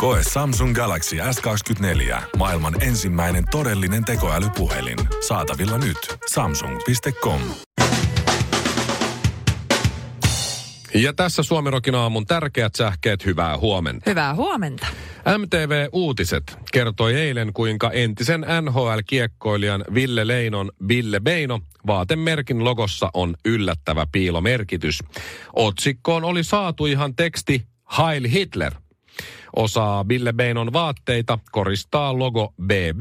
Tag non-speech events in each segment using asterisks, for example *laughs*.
Koe Samsung Galaxy S24. Maailman ensimmäinen todellinen tekoälypuhelin. Saatavilla nyt. Samsung.com. Ja tässä Suomirokin aamun tärkeät sähkeet, hyvää huomenta. Hyvää huomenta. MTV Uutiset kertoi eilen, kuinka entisen NHL-kiekkoilijan Ville Leinon Ville Beino vaatemerkin logossa on yllättävä piilomerkitys. Otsikkoon oli saatu ihan teksti Heil Hitler. Osaa Ville Beinon vaatteita koristaa logo BB,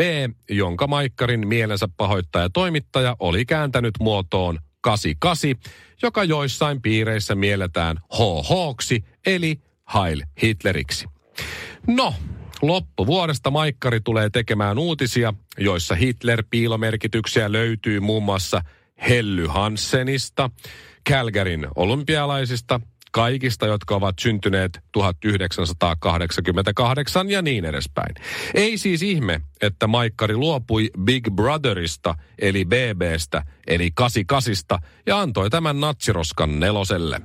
jonka Maikkarin mielensä pahoittaja toimittaja oli kääntänyt muotoon 88, joka joissain piireissä mielletään HHksi, eli Heil Hitleriksi. No, loppuvuodesta Maikkari tulee tekemään uutisia, joissa Hitler-piilomerkityksiä löytyy muun muassa Helly Hansenista, Calgaryn olympialaisista, kaikista, jotka ovat syntyneet 1988 ja niin edespäin. Ei siis ihme, että Maikkari luopui Big Brotherista, eli BBstä, eli 88 ja antoi tämän natsiroskan neloselle.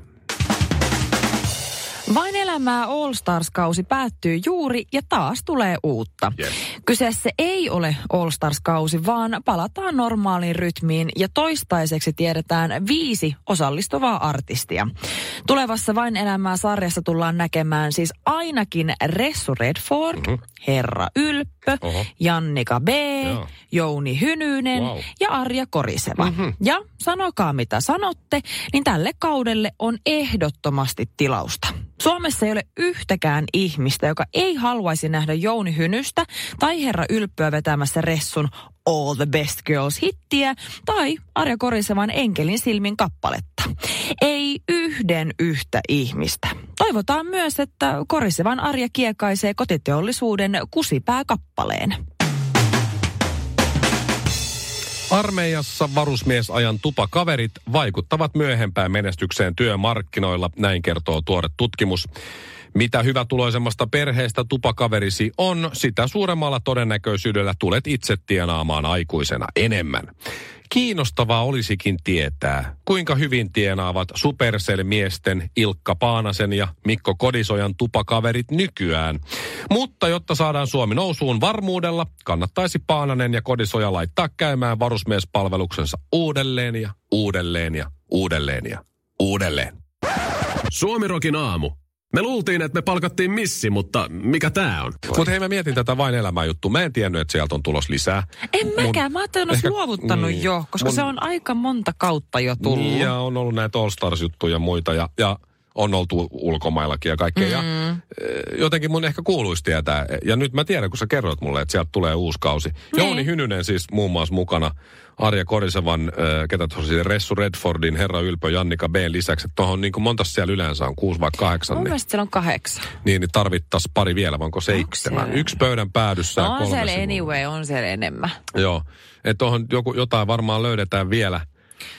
Vain elämää All Stars-kausi päättyy juuri ja taas tulee uutta. Yes. Kyseessä ei ole All Stars-kausi, vaan palataan normaaliin rytmiin ja toistaiseksi tiedetään viisi osallistuvaa artistia. Tulevassa Vain elämää sarjassa tullaan näkemään siis ainakin Ressu Redford, mm-hmm. Herra Ylppö, Oho. Jannika B, Joo. Jouni Hynynen Wow. ja Arja Koriseva. Mhm. Ja sanokaa mitä sanotte, niin tälle kaudelle on ehdottomasti tilausta. Suomessa ei ole yhtäkään ihmistä, joka ei haluaisi nähdä Jouni Hynystä tai Herra Ylppöä vetämässä Ressun All the Best Girls-hittiä tai Arja Korisevan Enkelin silmin kappaletta. Ei yhden yhtä ihmistä. Toivotaan myös, että Korisevan Arja kiekaisee kotiteollisuuden kusipääkappaleen. Armeijassa varusmiesajan tupakaverit vaikuttavat myöhempään menestykseen työmarkkinoilla, näin kertoo tuore tutkimus. Mitä hyvätuloisemmasta perheestä tupakaverisi on, sitä suuremmalla todennäköisyydellä tulet itse tienaamaan aikuisena enemmän. Kiinnostavaa olisikin tietää, kuinka hyvin tienaavat Supercell-miesten Ilkka Paanasen ja Mikko Kodisojan tupakaverit nykyään. Mutta jotta saadaan Suomi nousuun varmuudella, kannattaisi Paananen ja Kodisoja laittaa käymään varusmiespalveluksensa uudelleen ja uudelleen ja uudelleen ja uudelleen. Suomirokin aamu. Me luultiin, että me palkattiin missi, mutta mikä tää on? Mutta hei, mä mietin tätä vain elämää juttu. Mä en tiennyt, että sieltä on tulos lisää. En mäkään, mä ajattelin, että luovuttanut niin. jo, koska Mun- se on aika monta kautta jo tullut. Ja on ollut näitä All Stars-juttuja ja muita, ja, ja on oltu ulkomaillakin ja kaikkea. Mm. Ja, eh, jotenkin mun ehkä kuuluisi tietää. Ja nyt mä tiedän, kun sä kerroit mulle, että sieltä tulee uusi kausi. Niin. Jouni Hynynen siis muun muassa mukana. Arja Korisevan, äh, ketä tuossa Ressu Redfordin, Herra Ylpö, Jannika B. lisäksi. Että tuohon niin kuin monta siellä yleensä on, kuusi vai kahdeksan. Mun Niin, siellä on kahdeksan. niin, niin tarvittaisiin pari vielä, vai onko seitsemän? Yksi pöydän päädyssä No on kolme siellä anyway, on siellä enemmän. Joo, että tuohon joku, jotain varmaan löydetään vielä.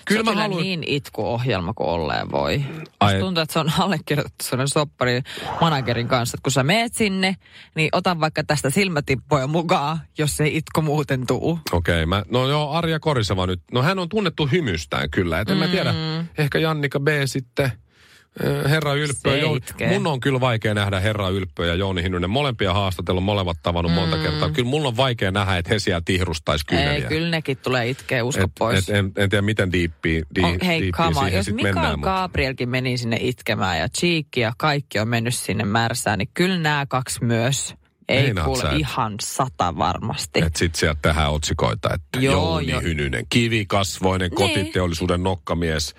Kyllä se on mä kyllä haluan- niin itkuohjelma kuin olleen voi. Ai- Musta tuntuu, että se on allekirjoitettu sellainen soppari managerin kanssa, että kun sä meet sinne, niin ota vaikka tästä silmätippoja mukaan, jos ei itku muuten tuu. Okei, mä, no joo, Arja Koriseva nyt. No hän on tunnettu hymystään kyllä, et en mä tiedä. Ehkä Jannika B sitten, Herra Ylppö. Mun on kyllä vaikea nähdä Herra Ylppö ja Jouni Hinnunen. Molempia haastatellut, molemmat tavannut mm. monta kertaa. Kyllä mulla on vaikea nähdä, että he siellä tihrustaisi kyyneliä. Ei, kyllä nekin tulee itkeä, usko et, pois. et, en, en, tiedä, miten diippiin, di, on, hei, kama, jos Mikael mutta- Gabrielkin meni sinne itkemään ja Cheekki ja kaikki on mennyt sinne märsään, niin kyllä nämä kaksi myös. Ei Meinaat kuule sä, et- ihan sata varmasti. Että sit sieltä tehdään otsikoita, että Joo, Jouni joo. Hynynen, kivikasvoinen Niin. kotiteollisuuden nokkamies,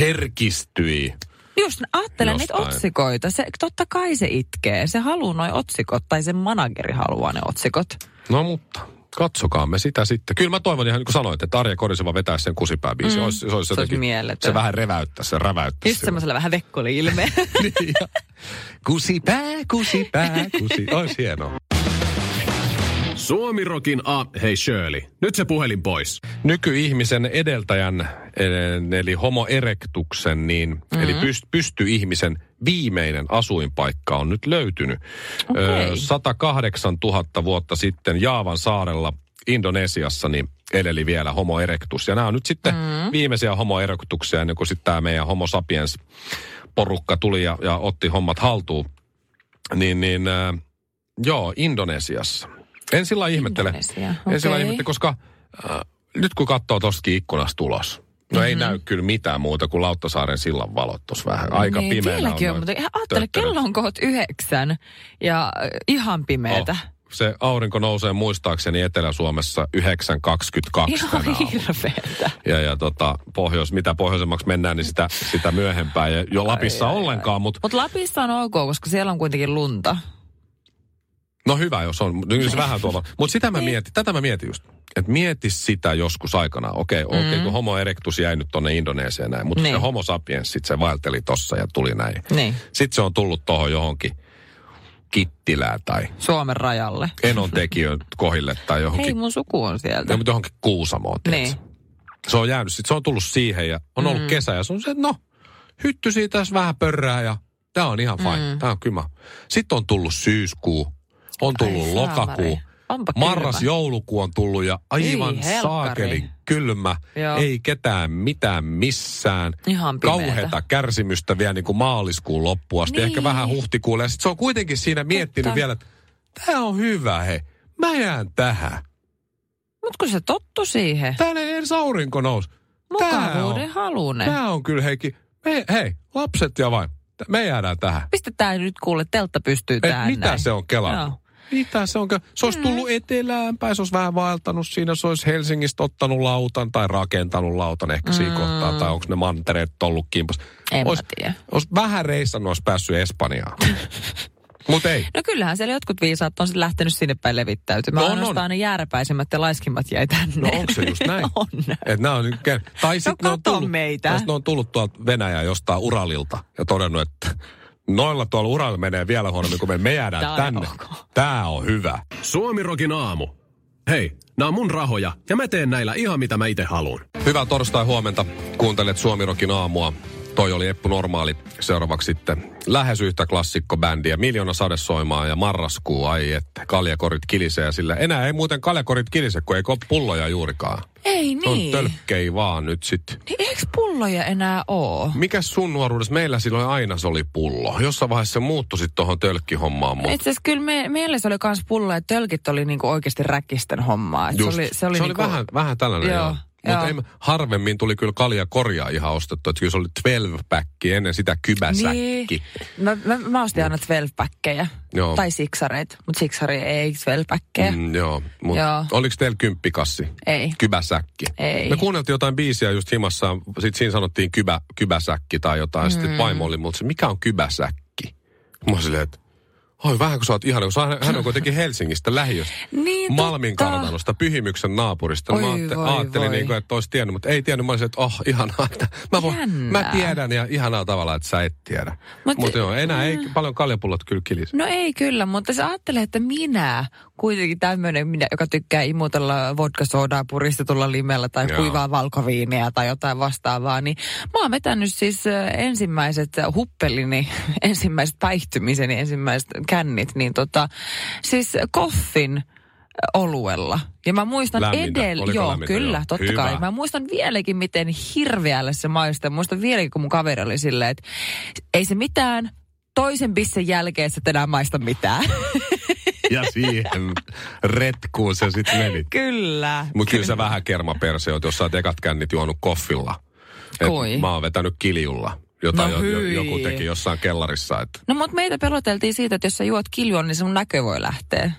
herkistyi. Just ajattelen niitä otsikoita. Se, totta kai se itkee. Se haluaa noin otsikot, tai se manageri haluaa ne otsikot. No mutta, katsokaamme sitä sitten. Kyllä mä toivon ihan niin kuin sanoit, että Arja Koriseva vetää sen kusipääbiisi. Mm. Olisi, se, olisi Se olisi mieletön. se vähän reväyttää, se räväyttää. Just semmoisella vähän vekkoli *laughs* ilme. niin, ja- kusipää, kusipää, kusi. Olisi hienoa. Suomirokin a... Hei Shirley, nyt se puhelin pois. Nykyihmisen edeltäjän, eh, eli homo erectuksen, niin, mm-hmm. eli pyst, pysty-ihmisen viimeinen asuinpaikka on nyt löytynyt. Ö, 108 000 vuotta sitten Jaavan saarella Indonesiassa niin eleli vielä homo erectus. Ja nämä on nyt sitten mm. viimeisiä homo erectuksia ennen kuin sitten tämä meidän homo sapiens porukka tuli ja, ja otti hommat haltuun. Niin, niin äh, joo, Indonesiassa. En sillä ihmettele. Indonesia, En sillä ihmettele, koska äh, nyt kun katsoo tostakin ikkunasta ulos, no Mhm. ei näy kyllä mitään muuta kuin Lauttasaaren sillan valot tuossa vähän. Aika niin, pimeänä on, noin mutta ajattele, kello on kohta yhdeksän ja äh, ihan pimeetä. Oh, se aurinko nousee muistaakseni Etelä-Suomessa 9.22 Ihan hirveetä. Ja, ja tota, pohjois, mitä pohjoisemmaksi mennään, niin sitä, sitä myöhempään. Ja jo Lapissa ollenkaan, mutta Mutta Lapissa on ok, koska siellä on kuitenkin lunta. No hyvä, jos on. Se vähän tuolla. Mutta sitä mä Niin. mietin, tätä mä mietin just. Että mieti sitä joskus aikanaan. Okei, okay, okei, okay, kun homo erectus jäi nyt tonne Indonesiaan näin. Mutta Mm. Niin. se homo sapiens sit se vaelteli tossa ja tuli näin. Niin, Sitten se on tullut tuohon johonkin Kittilään tai Suomen rajalle. Enon tekijöön kohille tai johonkin Hei, mun suku on sieltä. No, mutta johonkin Kuusamoon, Niin. Se on jäänyt, sit se on tullut siihen ja on ollut mm. kesä ja se on se, että no, hytty siitä tässä vähän pörrää ja tämä on ihan fine, mm. tämä on kylmä. Sitten on tullut syyskuu, on tullut Ai lokakuu, saamari. Onpa kylmä. marras, joulukuu on tullut ja aivan Ei helkkari. saakeli kylmä, Joo. ei ketään mitään missään. Ihan. Kauheata kärsimystä vielä niin kuin maaliskuun loppuun asti, Niin. ehkä vähän huhtikuulle. Ja sitten se on kuitenkin siinä miettinyt Totta. vielä, että tämä on hyvä he, mä jään tähän. Mut kun se tottu siihen. Täällä ei edes aurinko nousi. Tää Mukavuuden halunen. tää on kyllä heikki. Me, hei, lapset ja vain. Me jäädään tähän. Pistetään nyt kuule, teltta pystyy Et tähän mitä näin. se on kelannut? Joo. Mitä se on? ke- Se olisi tullut etelään päin, se olisi vähän vaeltanut siinä, se olisi Helsingistä ottanut lautan tai rakentanut lautan ehkä siinä Mm. kohtaa, tai onko ne mantereet ollut kimpas. En Ois, tiedä. olisi vähän reissannut, olisi päässyt Espanjaan. *laughs* Mutta ei. No kyllähän siellä jotkut viisaat on sitten lähtenyt sinne päin levittäytymään. No No, on, Ainoastaan on. ne jääräpäisimmät ja laiskimmat jäi tänne. No onko se just *laughs* näin? on. Et nää on, tai sitten ne on No tullut, meitä. Ne on tullut tuolta Venäjää jostain Uralilta ja todennut, että noilla tuolla Uralla menee vielä huonommin kuin me, me jäädään Tää tänne. ok. Tää on hyvä. Suomirokin aamu. Hei, nämä on mun rahoja ja mä teen näillä ihan mitä mä itse haluan. Hyvää torstai huomenta. Kuuntelet Suomirokin aamua. Toi oli Eppu Normaali. Seuraavaksi sitten lähes yhtä klassikkobändiä. Miljoona sadesoimaa ja marraskuu. Ai että kaljakorit kilisee sillä. Enää ei muuten kaljakorit kilise, kun ei ole pulloja juurikaan. Ei On niin. tölkkei vaan nyt sitten. Niin eikö pulloja enää oo? Mikäs sun nuoruudessa? Meillä silloin aina se oli pullo. Jossain vaiheessa se muuttui sitten tuohon tölkkihommaan. Mutta Itse asiassa kyllä me, meillä se oli kans pullo, että tölkit oli niinku oikeasti räkkisten hommaa. Et se oli, se oli, se oli niinku, vähän, vähän tällainen, Joo, joo. Mutta ei, harvemmin tuli kyllä kalja korjaa ihan ostettu. Että kyllä se oli 12-päkki ennen sitä kybäsäkki. Niin. Mä, mä, mä ostin aina 12-päkkejä. Joo. Tai siksareita. Mutta siksari ei 12-päkkejä. Mm. Joo, mutta Joo. oliko teillä kymppikassi? Ei. Kybäsäkki. Ei. Me kuunneltiin jotain biisiä just himassa, sitten siinä sanottiin kybä, kybäsäkki tai jotain. Mm. Sitten vaimo oli multa, se, mikä on kybäsäkki? Mä olin silleen, että oi vähän kun sä oot ihana, kun hän, hän on kuitenkin Helsingistä lähiöstä. Niin, Malmin totta. kartanosta, Pyhimyksen naapurista. Oi mä ajattelin, voi ajattelin voi. niin kuin, että olisi tiennyt, mutta ei tiennyt. Mä olisin, että oh, ihanaa. Että mä, voin, mä tiedän ja ihanaa tavalla, että sä et tiedä. Mut- Mutta Mut joo, enää ei paljon kaljapullot kyllä kilisi. No ei kyllä, mutta sä ajattelet, että minä, kuitenkin tämmöinen, minä, joka tykkää imutella vodka-soodaa puristetulla limellä tai Joo. kuivaa valkoviiniä tai jotain vastaavaa, niin mä oon vetänyt siis ensimmäiset huppelini, *laughs* ensimmäiset päihtymiseni, ensimmäiset kännit, niin tota, siis koffin oluella. Ja mä muistan edellä, joo, lämmintä? kyllä, Joo. totta Hyvä. kai. Mä muistan vieläkin, miten hirveälle se maistaa. Muistan vieläkin, kun mun kaveri oli silleen, että ei se mitään, toisen bissen jälkeen sä et enää maista mitään. *laughs* Ja siihen retkuun se sitten meni. kyllä. Mutta kyllä sä vähän kermaperse oot, jos sä oot ekat kännit juonut koffilla. Et Kui? Mä oon vetänyt kiljulla, jota No jo, joku teki jossain kellarissa. Et, No mutta meitä peloteltiin siitä, että jos sä juot kiljon, niin sun näkö voi lähteä.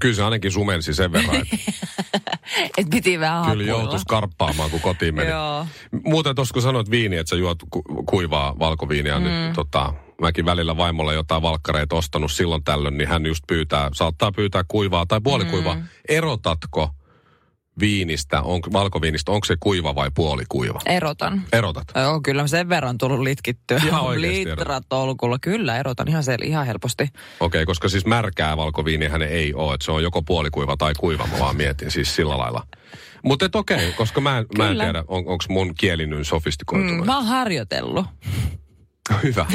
kyllä se ainakin sumensi sen verran, että *laughs* Et piti vähän kyllä hapuilla. joutui skarppaamaan, kun kotiin meni. Joo. Muuten tuossa kun sanoit viini, että sä juot ku- kuivaa valkoviiniä, mm. niin tota, mäkin välillä vaimolle jotain valkkareita ostanut silloin tällöin, niin hän just pyytää, saattaa pyytää kuivaa tai puolikuivaa. Mm. Erotatko viinistä, on, valkoviinistä, onko se kuiva vai puolikuiva? Erotan. Erotat. Joo, kyllä sen verran tullut litkittyä. Ihan oikeesti Litratolkulla. Kyllä, erotan ihan, sel- ihan helposti. Okei, okay, koska siis märkää valkoviiniä ne ei ole, että se on joko puolikuiva tai kuiva, mä vaan mietin siis sillä lailla. Mutta okei, okay, koska mä, en- mä en tiedä, on, onko mun kieli nyt sofistikoitunut. Mm, mä oon harjoitellut. *laughs* Hyvä.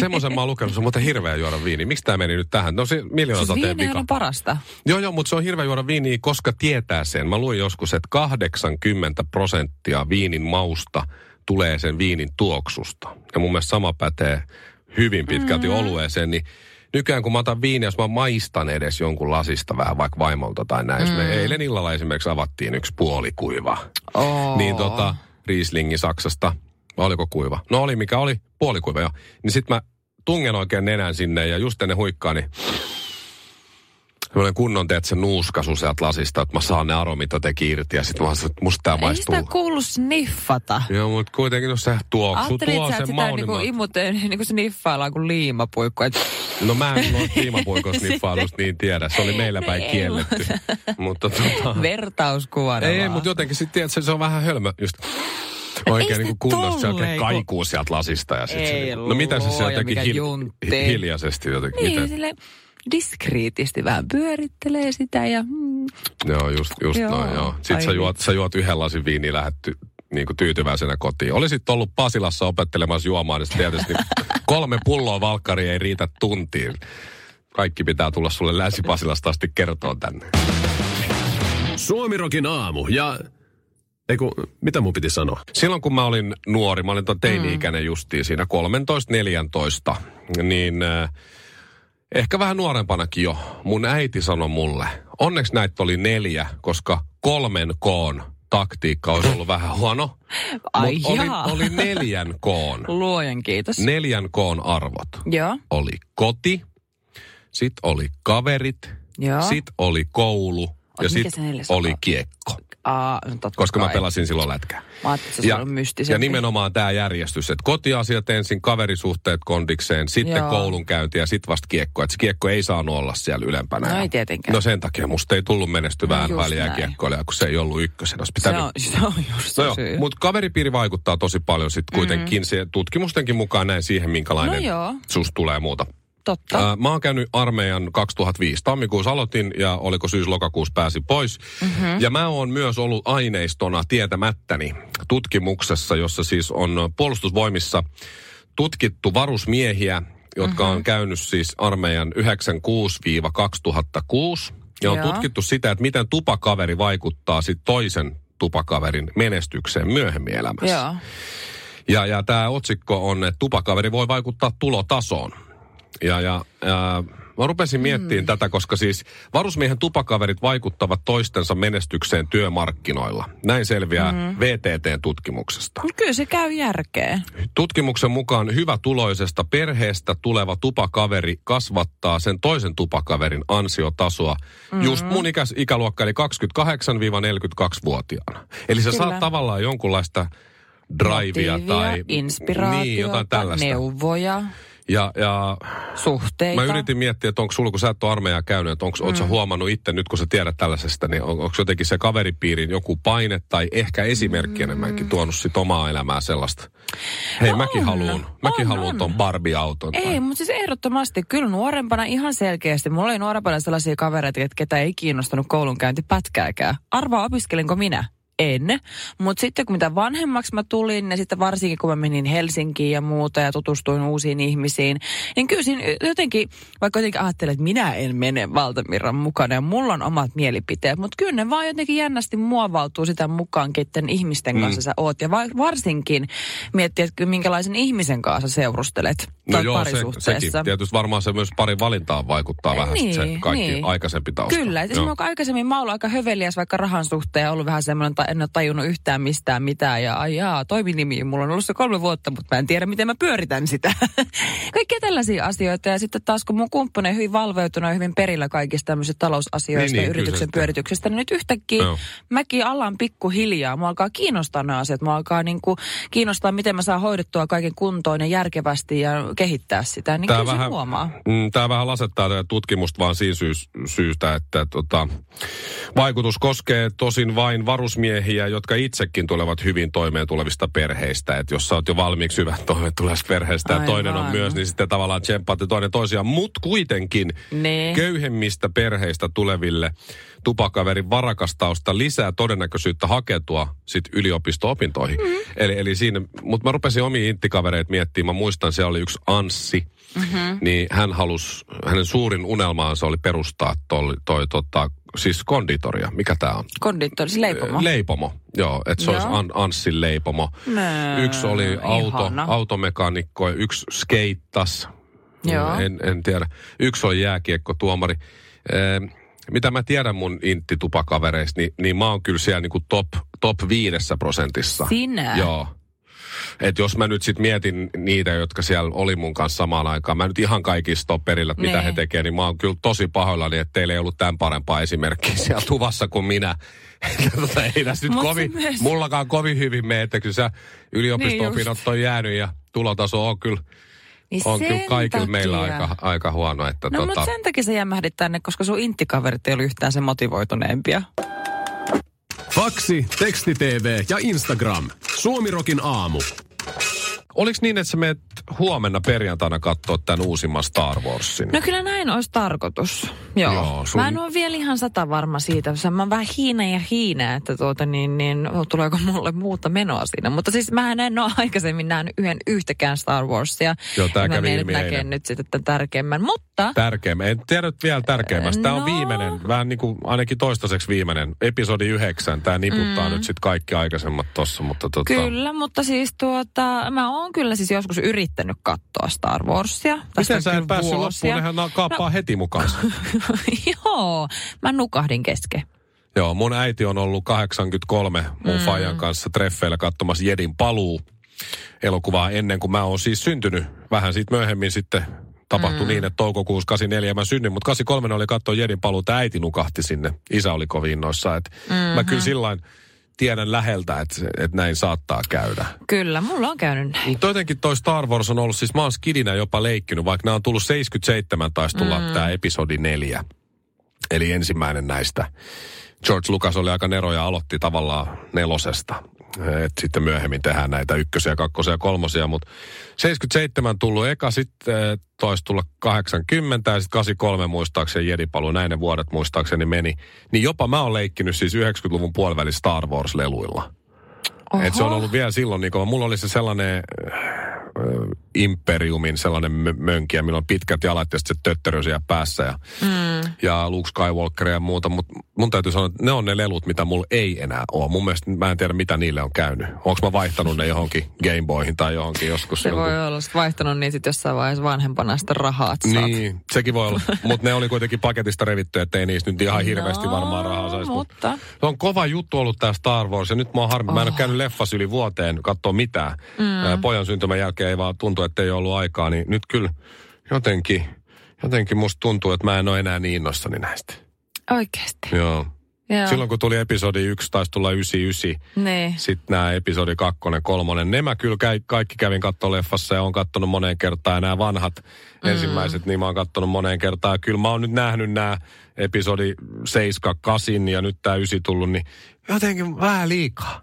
Semmoisen mä oon lukenut, se on muuten hirveä juoda viini. Miksi tämä meni nyt tähän? No se miljoona Siis sateen vika. on parasta. Joo, joo, mutta se on hirveä juoda viiniä, koska tietää sen. Mä luin joskus, että 80 prosenttia viinin mausta tulee sen viinin tuoksusta. Ja mun mielestä sama pätee hyvin pitkälti mm. olueeseen, niin nykyään kun mä otan viiniä, jos mä maistan edes jonkun lasista vähän vaikka vaimolta tai näin. Mm. Me eilen illalla esimerkiksi avattiin yksi puolikuiva. Oh. Niin tota, Rieslingi Saksasta, vai oliko kuiva? No oli mikä oli, puolikuiva jo. Niin sit mä tungen oikein nenän sinne ja just ennen huikkaa, niin Sellainen kunnon, teet se nuuskasu sieltä lasista, että mä saan ne aromit jotenkin irti. Ja sit mä sanoin, että musta tää Ei maistuu. sitä kuulu sniffata. Joo, mutta kuitenkin no se tuo että sä sen sitä maun. niinku niin mä- imute, niinku sniffaillaan kuin liimapuikku. Et No mä en noista liimapuikosniffailusta *laughs* *laughs* niin tiedä. Se oli meillä päin Ei, kielletty. mutta tota... vertauskuvana Ei, mutta jotenkin sitten tiedät, se, se on vähän hölmö just oikein Ei niin se kunnossa se kaikuu sieltä lasista. Ja sit Ei se, no mitä se se luoja, jotenkin hil, hiljaisesti jotenkin. Niin, Miten? sille diskriitisti vähän pyörittelee sitä ja... Mm, Joo, just, just Joo. noin, joo. Sitten Ai sä juot, sä juot yhden lasin viiniä ja lähdet ty, niin kuin tyytyväisenä kotiin. Olisit ollut Pasilassa opettelemassa juomaan, niin tietysti *laughs* kolme pulloa valkkaria ei riitä tuntiin. Kaikki pitää tulla sulle Länsi-Pasilasta asti kertoa tänne. Suomirokin aamu ja... Eiku, mitä mun piti sanoa? Silloin kun mä olin nuori, mä olin ton teini-ikäinen justiin siinä 13-14, niin äh, ehkä vähän nuorempanakin jo, mun äiti sanoi mulle, onneksi näitä oli neljä, koska kolmen koon taktiikka olisi ollut vähän huono. Ai Mut oli, oli neljän koon, *laughs* luojan kiitos. neljän koon arvot. Joo, Oli koti, sit oli kaverit, joo. sit oli koulu ja mikä sit oli kiekko. Aa, no Koska mä kai. pelasin silloin lätkää. Mä ajattelin, että se on mystisempi. ja nimenomaan tämä järjestys, että kotiasiat ensin, kaverisuhteet kondikseen, sitten Joo. koulunkäynti ja sitten vasta kiekko. Että se kiekko ei saanut olla siellä ylempänä. No Ja- ei tietenkään. No sen takia musta ei tullut menestyvää No no just näin. kiekkoilija, kun se ei ollut ykkösen. Olisi se, pitänyt... on, *laughs* se on just No syy. mutta kaveripiiri vaikuttaa tosi paljon sitten kuitenkin se tutkimustenkin mukaan näin siihen, minkälainen No joo. susta tulee muuta. Totta. Ää, mä oon käynyt armeijan 2005. Tammikuussa aloitin ja oliko syys-lokakuussa pääsi pois. Mm-hmm. Ja mä oon myös ollut aineistona tietämättäni tutkimuksessa, jossa siis on puolustusvoimissa tutkittu varusmiehiä, jotka mm-hmm. on käynyt siis armeijan 96-2006. Ja on Joo. tutkittu sitä, että miten tupakaveri vaikuttaa sit toisen tupakaverin menestykseen myöhemmin elämässä. Joo. Ja, ja tämä otsikko on, että tupakaveri voi vaikuttaa tulotasoon. Ja, ja, ja mä rupesin miettimään mm. tätä, koska siis varusmiehen tupakaverit vaikuttavat toistensa menestykseen työmarkkinoilla. Näin selviää mm. VTT-tutkimuksesta. Mut Kyllä se käy järkeen. Tutkimuksen mukaan hyvä tuloisesta perheestä tuleva tupakaveri kasvattaa sen toisen tupakaverin ansiotasoa mm-hmm. just mun ikäs, ikäluokka, eli 28-42-vuotiaana. Eli sä Kyllä. saat tavallaan jonkunlaista drivea Motiivia, tai inspiraatiota, niin, jotain tällaista. neuvoja, Ja, ja suhteita. mä yritin miettiä, että onko sulla, kun sä et ole armeijaa käynyt, että onko mm. sä huomannut itse nyt, kun sä tiedät tällaisesta, niin on, onko jotenkin se kaveripiirin joku paine tai ehkä esimerkki mm. enemmänkin tuonut sit omaa elämää sellaista. Hei, No mäkin on. haluun, mäkin On, haluun on. ton Barbie-auton. Ei, mutta siis ehdottomasti. Kyllä nuorempana ihan selkeästi. Mulla oli nuorempana sellaisia kavereita, ketä ei kiinnostanut koulunkäynti pätkääkään. Arvaa, opiskelinko minä? En. Mutta sitten kun mitä vanhemmaksi mä tulin, ja sitten varsinkin kun mä menin Helsinkiin ja muuta ja tutustuin uusiin ihmisiin, niin kyllä siinä jotenkin, vaikka jotenkin ajattelin, että minä en mene valtamirran mukana ja mulla on omat mielipiteet, mutta kyllä ne vaan jotenkin jännästi muovautuu sitä mukaan, keiden ihmisten kanssa Mm. sä oot. Ja va- varsinkin miettiä, että minkälaisen ihmisen kanssa seurustelet No tai joo, se, sekin. Tietysti varmaan se myös parin valintaan vaikuttaa vähän sit se Niin, kaikki niin. aikaisempi tausta. Kyllä, esimerkiksi aikaisemmin mä oon ollut aika höveliäs vaikka rahan suhteen ja ollut vähän semmoinen, että en ole tajunnut yhtään mistään mitään. Ja ai jaa, toiminimi, mulla on ollut se kolme vuotta, mutta mä en tiedä, miten mä pyöritän sitä. *laughs* Kaikkia tällaisia asioita. Ja sitten taas kun mun kumppani on hyvin valveutunut ja hyvin perillä kaikista tämmöisistä talousasioista Niin, niin, yrityksen sitten- pyörityksestä, niin nyt yhtäkkiä Joo. mäkin alan pikkuhiljaa. Mua alkaa kiinnostaa nämä asiat. Mua alkaa niin kuin kiinnostaa, miten mä saan hoidettua kaiken kuntoon ja järkevästi ja kehittää sitä, niin kyllä vähän- huomaa. Mm, Tämä vähän lasettaa tätä tutkimusta vaan siinä syys, syystä, että tota, vaikutus koskee tosin vain varusmiehiä, jotka itsekin tulevat hyvin toimeen tulevista perheistä. Että jos sä oot jo valmiiksi hyvä toimeen tulevista perheistä ja Aivan. toinen on myös, niin sitten tavallaan tsemppaatte toinen toisiaan. Mutta kuitenkin Ne. köyhemmistä perheistä tuleville tupakaverin varakastausta lisää todennäköisyyttä hakeutua sit yliopisto-opintoihin. Mm-hmm. Mm. Eli, eli siinä, mutta mä rupesin omia inttikavereita miettimään. Mä muistan, siellä oli yksi Anssi, mm-hmm. niin hän halusi, hänen suurin unelmaansa oli perustaa toi, toi tota, siis konditoria. Mikä tämä on? Konditori, siis leipomo. Leipomo, joo. Että se Joo. olisi An, Anssin leipomo. Nää, Yksi oli auto, ihana. automekaanikko ja yksi skeittas. Joo. En, en tiedä. Yksi oli jääkiekko tuomari. mitä mä tiedän mun intti-tupakavereista, niin, niin mä oon kyllä siellä niinku top, top viidessä prosentissa. Sinä? Joo. Et jos mä nyt sit mietin niitä, jotka siellä oli mun kanssa samaan aikaan, mä nyt ihan kaikista perillä, että mitä Nee. he tekee, niin mä oon kyllä tosi pahoillani, että teillä ei ollut tämän parempaa esimerkkiä *laughs* siellä tuvassa kuin minä. *laughs* tota, ei tässä nyt Mut se kovin, myös- mullakaan kovin hyvin mene, että kyllä sä yliopisto-opinnot on jäänyt ja tulotaso on kyllä, Niin on kyllä kaikilla meillä takia. aika, aika huono. Että No tota, mutta sen takia sä jämähdit tänne, koska sun inttikaverit ei ollut yhtään sen motivoituneempia. Faksi, teksti-tv ja Instagram. Suomirokin aamu. Oliko niin, että sä menet huomenna perjantaina katsoa tämän uusimman Star Warsin? No kyllä näin olisi tarkoitus. Joo. Joo, sun- Mä en ole vielä ihan sata varma siitä. Mä oon vähän hiina ja hiina, että tuota niin, niin tuleeko mulle muuta menoa siinä. Mutta siis mä en ole aikaisemmin nähnyt yhden yhtäkään Star Warsia. Joo, tää Ja mä kävi ilmi eilen. nyt sitten tämän tärkeimmän. Mutta Tärkeimmä. En tiedä nyt vielä tärkeimmästä. Tämä on No. viimeinen, vähän niin kuin ainakin toistaiseksi viimeinen. Episodi yhdeksän. Tämä niputtaa mm. nyt sitten kaikki aikaisemmat tossa, mutta tota... Kyllä, mutta siis tuota, mä oon kyllä siis joskus yrittänyt katsoa Star Warsia. Tästä Miten sä et päässyt vuosia. loppuun? Nehän kaappaa no. heti mukaan. *laughs* Joo, mä nukahdin kesken. Joo, mun äiti on ollut 83 mun mm. Fajan kanssa treffeillä katsomassa Jedin paluu elokuvaa ennen kuin mä oon siis syntynyt. Vähän siitä myöhemmin sitten tapahtui mm. niin, että toukokuussa 84 mä synnyin, mutta 83 oli katsoa Jedin paluu, että äiti nukahti sinne. Isä oli kovin innoissa. Että mm-hmm. Mä kyllä sillain tiedän läheltä, että, että näin saattaa käydä. Kyllä, mulla on käynyt näin. Mutta jotenkin toi Star Wars on ollut, siis mä oon skidinä jopa leikkinyt, vaikka nämä on tullut 77, taisi tulla mm. tämä episodi neljä. Eli ensimmäinen näistä. George Lucas oli aika nero ja aloitti tavallaan nelosesta. Et sitten myöhemmin tehdään näitä ykkösiä, kakkosia ja kolmosia, mutta 77 tullut eka, sitten eh, toisi tulla 80 ja sitten 83 muistaakseni Jedipalu, näin ne vuodet muistaakseni meni. Niin jopa mä oon leikkinyt siis 90-luvun puoliväli Star Wars-leluilla. Et se on ollut vielä silloin, niin kun mulla oli se sellainen äh, Imperiumin sellainen mö- mönkiä, millä on pitkät jalat ja sitten se tötterö siellä päässä ja, mm. ja Luke Skywalker ja muuta. Mutta mun täytyy sanoa, että ne on ne lelut, mitä mulla ei enää ole. Mun mielestä mä en tiedä, mitä niille on käynyt. Onko mä vaihtanut ne johonkin Gameboyhin tai johonkin joskus. Se jonkun- voi olla sit vaihtanut niin sit jossain vaiheessa vanhempana sitä rahaa, että saat. Niin, sekin voi olla. Mutta ne oli kuitenkin paketista revitty, ettei niistä nyt ihan hirveästi No, varmaan rahaa saisi. mut- mutta- Se on kova juttu ollut tämä Star Wars ja nyt mä oon harmi. Mä en ole käynyt leffas yli vuoteen katsoa mitään. Mm. Pojan syntymän jälkeen ei vaan tuntu, että ei ollut aikaa, niin nyt kyllä jotenkin, jotenkin musta tuntuu, että mä en ole enää niin innossani näistä. Oikeesti. Joo. Joo. Silloin kun tuli episodi 1, taisi tulla 99, Niin. sitten nämä episodi 2, 3, ne mä kyllä käy, kaikki kävin katsoa leffassa ja on kattonut moneen kertaan. Ja nämä vanhat mm. ensimmäiset, niin mä oon kattonut moneen kertaan. Kyllä mä oon nyt nähnyt nämä episodi 7, 8 ja nyt tämä 9 tullut, niin jotenkin vähän liikaa.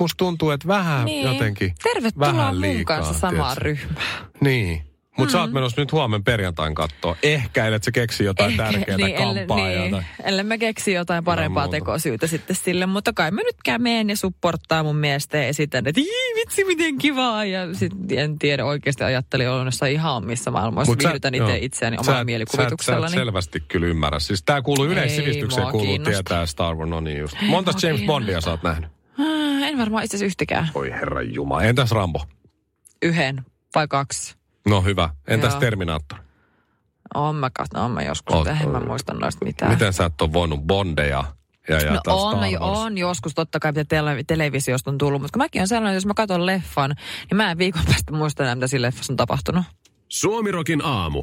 Musta tuntuu, että vähän Niin. jotenkin Tervetuloa vähän mun liikaa, kanssa samaan ryhmään. Niin. Mutta mm. sä oot menossa nyt huomenna perjantain kattoa. Ehkä, että se keksi jotain tärkeää niin, kampaa. ellei, niin, jotain. ellei mä keksi jotain parempaa muuta. tekosyytä sitten sille, mutta kai mä nytkään meen ja supporttaa mun miestä ja esitän, että "Ii, vitsi miten kivaa ja sitten en tiedä oikeasti ajattelin olla jossain ihan omissa maailmoissa, Mut sä- viihdytän itse itseäni Sä omalla et- mielikuvituksellani. Sä, et- sä selvästi kyllä ymmärrä. Siis tää kuuluu Ei yleissivistykseen, kuuluu tietää Star Wars. No niin just. Monta James. Bondia sä oot nähnyt? Ah, En varmaan itse asiassa yhtäkään. Oi herran jumala. Entäs Rambo? Yhden vai kaksi. No hyvä. Entäs Joo. Terminaattor? Oon mä, kat- oon mä joskus, Oot- en mä muista noista mitään. Miten sä et ole voinut Bondeja ja, ja No taas on, mä, on joskus totta kai, mitä tele- televisiosta on tullut, mutta kun mäkin on sellainen, jos mä katson leffan, niin mä en viikon päästä muista enää, mitä siinä leffassa on tapahtunut. Suomirokin aamu.